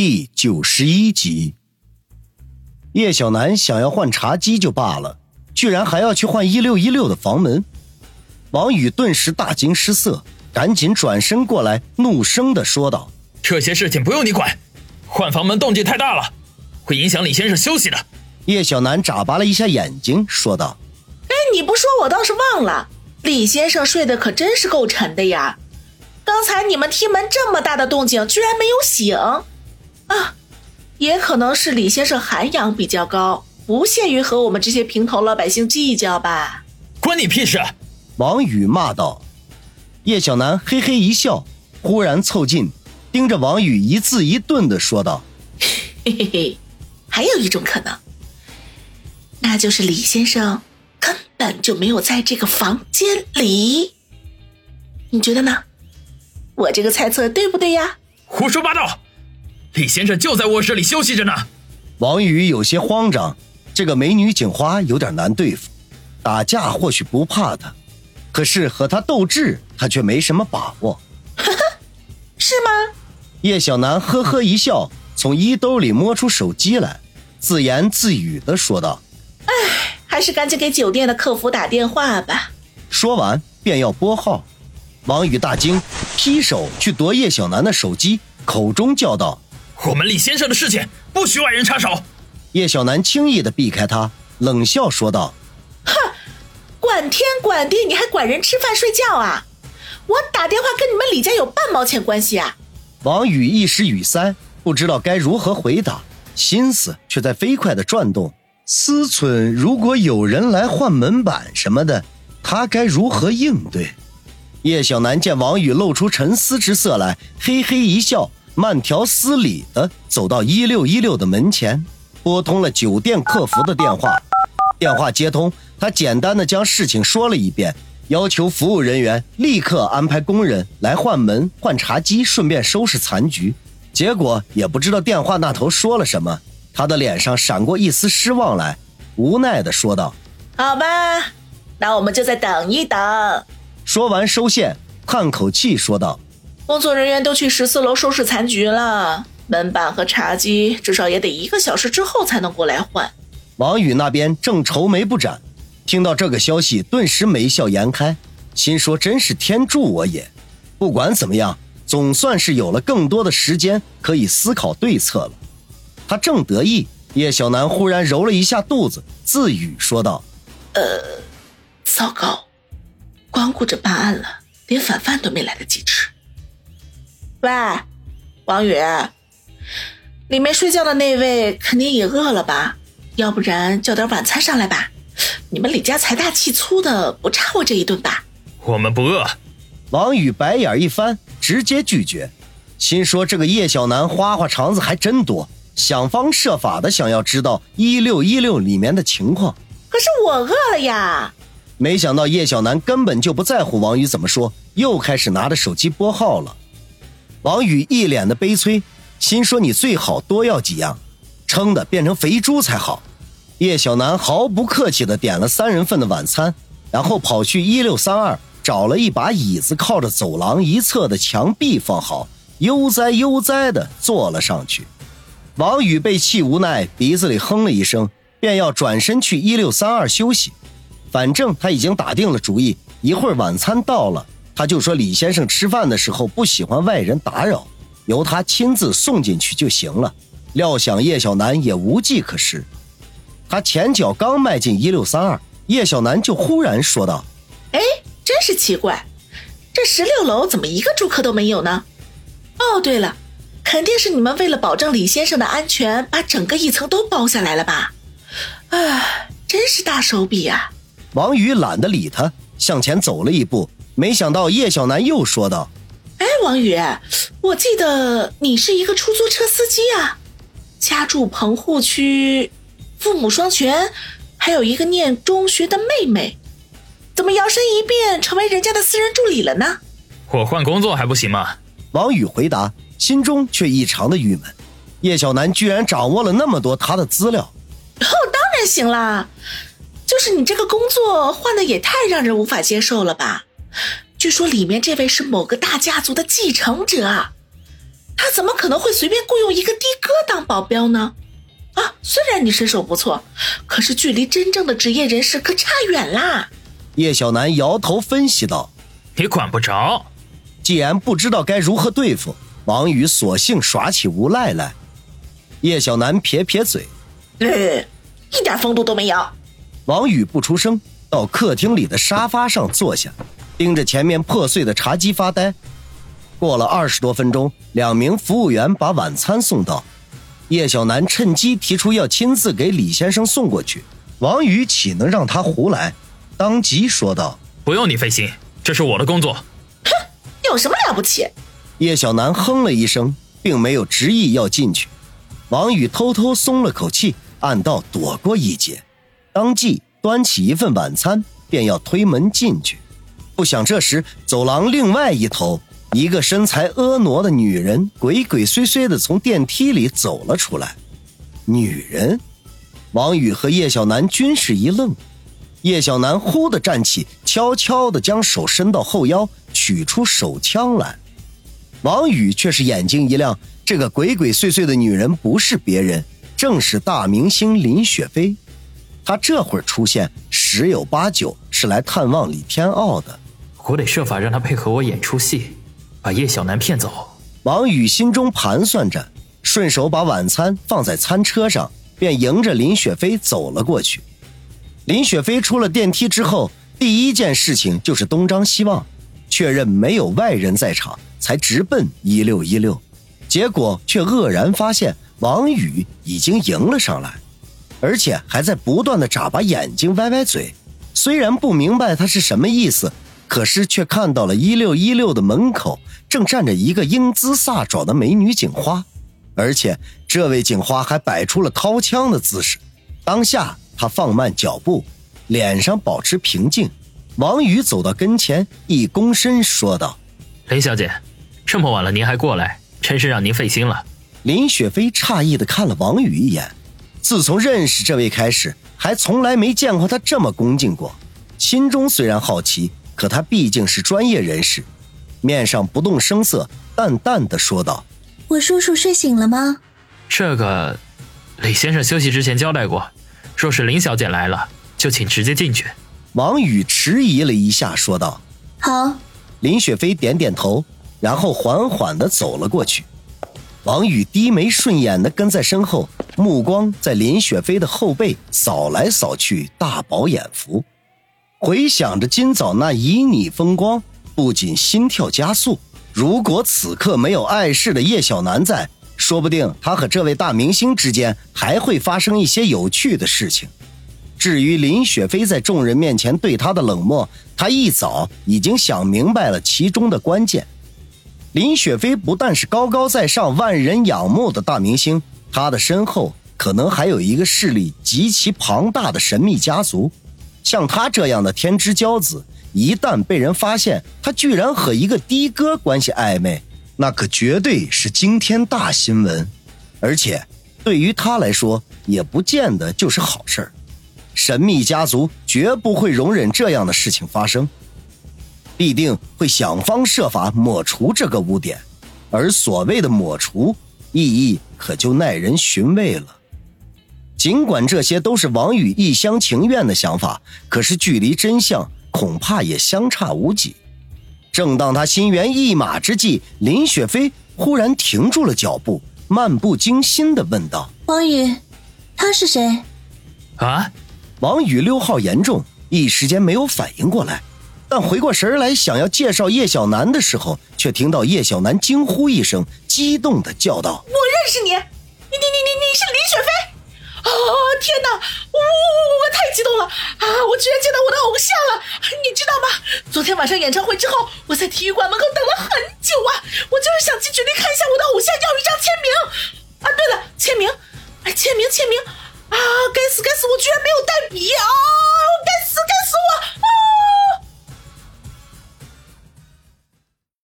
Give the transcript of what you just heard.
第九十一集，叶小楠想要换茶几就罢了，居然还要去换一六一六的房门。王宇顿时大惊失色，赶紧转身过来，怒声的说道：“这些事情不用你管，换房门动静太大了，会影响李先生休息的。”叶小楠眨巴了一下眼睛，说道：“哎，你不说我倒是忘了，李先生睡得可真是够沉的呀。刚才你们踢门这么大的动静，居然没有醒。”啊，也可能是李先生涵养比较高，不屑于和我们这些平头老百姓计较吧？关你屁事！王宇骂道。叶小楠嘿嘿一笑，忽然凑近，盯着王宇一字一顿的说道：“嘿嘿嘿，还有一种可能，那就是李先生根本就没有在这个房间里。你觉得呢？我这个猜测对不对呀？”胡说八道！李先生就在卧室里休息着呢。王宇有些慌张，这个美女警花有点难对付，打架或许不怕她，可是和她斗智，他却没什么把握。呵呵，是吗？叶小楠呵呵一笑，从衣兜里摸出手机来，自言自语的说道：“哎，还是赶紧给酒店的客服打电话吧。”说完便要拨号，王宇大惊，劈手去夺叶小楠的手机，口中叫道。我们李先生的事情不许外人插手。叶小楠轻易的避开他，冷笑说道：“哼，管天管地，你还管人吃饭睡觉啊？我打电话跟你们李家有半毛钱关系啊？”王宇一时语塞，不知道该如何回答，心思却在飞快的转动，思忖如果有人来换门板什么的，他该如何应对。叶小楠见王宇露出沉思之色来，嘿嘿一笑。慢条斯理的走到一六一六的门前，拨通了酒店客服的电话。电话接通，他简单的将事情说了一遍，要求服务人员立刻安排工人来换门、换茶几，顺便收拾残局。结果也不知道电话那头说了什么，他的脸上闪过一丝失望来，无奈的说道：“好吧，那我们就再等一等。”说完收线，叹口气说道。工作人员都去十四楼收拾残局了，门板和茶几至少也得一个小时之后才能过来换。王宇那边正愁眉不展，听到这个消息，顿时眉笑颜开，心说真是天助我也。不管怎么样，总算是有了更多的时间可以思考对策了。他正得意，叶小楠忽然揉了一下肚子，自语说道：“呃，糟糕，光顾着办案了，连晚饭都没来得及吃。”喂，王宇，里面睡觉的那位肯定也饿了吧？要不然叫点晚餐上来吧。你们李家财大气粗的，不差我这一顿吧？我们不饿。王宇白眼一翻，直接拒绝，心说这个叶小楠花花肠子还真多，想方设法的想要知道一六一六里面的情况。可是我饿了呀！没想到叶小楠根本就不在乎王宇怎么说，又开始拿着手机拨号了。王宇一脸的悲催，心说：“你最好多要几样，撑的变成肥猪才好。”叶小楠毫不客气的点了三人份的晚餐，然后跑去一六三二找了一把椅子，靠着走廊一侧的墙壁放好，悠哉悠哉的坐了上去。王宇被气无奈，鼻子里哼了一声，便要转身去一六三二休息。反正他已经打定了主意，一会儿晚餐到了。他就说李先生吃饭的时候不喜欢外人打扰，由他亲自送进去就行了。料想叶小楠也无计可施，他前脚刚迈进一六三二，叶小楠就忽然说道：“哎，真是奇怪，这十六楼怎么一个住客都没有呢？哦，对了，肯定是你们为了保证李先生的安全，把整个一层都包下来了吧？啊，真是大手笔啊！”王宇懒得理他，向前走了一步。没想到叶小楠又说道：“哎，王宇，我记得你是一个出租车司机啊，家住棚户区，父母双全，还有一个念中学的妹妹，怎么摇身一变成为人家的私人助理了呢？”我换工作还不行吗？王宇回答，心中却异常的郁闷。叶小楠居然掌握了那么多他的资料。哦，当然行啦，就是你这个工作换的也太让人无法接受了吧。据说里面这位是某个大家族的继承者，他怎么可能会随便雇佣一个的哥当保镖呢？啊，虽然你身手不错，可是距离真正的职业人士可差远啦。叶小楠摇头分析道：“你管不着。”既然不知道该如何对付王宇，索性耍起无赖来。叶小楠撇撇嘴：“呃，一点风度都没有。”王宇不出声，到客厅里的沙发上坐下，盯着前面破碎的茶几发呆。过了二十多分钟，两名服务员把晚餐送到。叶小楠趁机提出要亲自给李先生送过去，王宇岂能让他胡来？当即说道：“不用你费心，这是我的工作。”哼，有什么了不起？叶小楠哼了一声，并没有执意要进去。王宇偷偷松了口气，暗道躲过一劫，当即端起一份晚餐，便要推门进去。不想这时走廊另外一头。一个身材婀娜的女人鬼鬼祟祟地从电梯里走了出来。女人，王宇和叶小楠均是一愣。叶小楠忽地站起，悄悄地将手伸到后腰，取出手枪来。王宇却是眼睛一亮，这个鬼鬼祟祟的女人不是别人，正是大明星林雪飞。她这会儿出现，十有八九是来探望李天傲的。我得设法让他配合我演出戏。把叶小楠骗走，王宇心中盘算着，顺手把晚餐放在餐车上，便迎着林雪飞走了过去。林雪飞出了电梯之后，第一件事情就是东张西望，确认没有外人在场，才直奔一六一六。结果却愕然发现，王宇已经迎了上来，而且还在不断的眨巴眼睛、歪歪嘴。虽然不明白他是什么意思。可是却看到了一六一六的门口正站着一个英姿飒爽的美女警花，而且这位警花还摆出了掏枪的姿势。当下他放慢脚步，脸上保持平静。王宇走到跟前，一躬身说道：“林小姐，这么晚了您还过来，真是让您费心了。”林雪飞诧异的看了王宇一眼，自从认识这位开始，还从来没见过他这么恭敬过。心中虽然好奇。可他毕竟是专业人士，面上不动声色，淡淡的说道：“我叔叔睡醒了吗？”这个，李先生休息之前交代过，若是林小姐来了，就请直接进去。王宇迟疑了一下，说道：“好。”林雪飞点点头，然后缓缓的走了过去。王宇低眉顺眼的跟在身后，目光在林雪飞的后背扫来扫去，大饱眼福。回想着今早那旖旎风光，不仅心跳加速。如果此刻没有碍事的叶小楠在，说不定他和这位大明星之间还会发生一些有趣的事情。至于林雪飞在众人面前对他的冷漠，他一早已经想明白了其中的关键。林雪飞不但是高高在上、万人仰慕的大明星，他的身后可能还有一个势力极其庞大的神秘家族。像他这样的天之骄子，一旦被人发现他居然和一个的哥关系暧昧，那可绝对是惊天大新闻，而且对于他来说也不见得就是好事儿。神秘家族绝不会容忍这样的事情发生，必定会想方设法抹除这个污点，而所谓的抹除，意义可就耐人寻味了。尽管这些都是王宇一厢情愿的想法，可是距离真相恐怕也相差无几。正当他心猿意马之际，林雪飞忽然停住了脚步，漫不经心的问道：“王宇，他是谁？”啊！王宇六号严重，一时间没有反应过来，但回过神来想要介绍叶小楠的时候，却听到叶小楠惊呼一声，激动的叫道：“我认识你，你你你你你是林雪飞！”哦天哪，我我我我太激动了啊！我居然见到我的偶像了，你知道吗？昨天晚上演唱会之后，我在体育馆门口等了很久啊，我就是想近距离看一下我的偶像，要一张签名。啊，对了，签名，哎，签名签名啊！该死该死，我居然没有带笔啊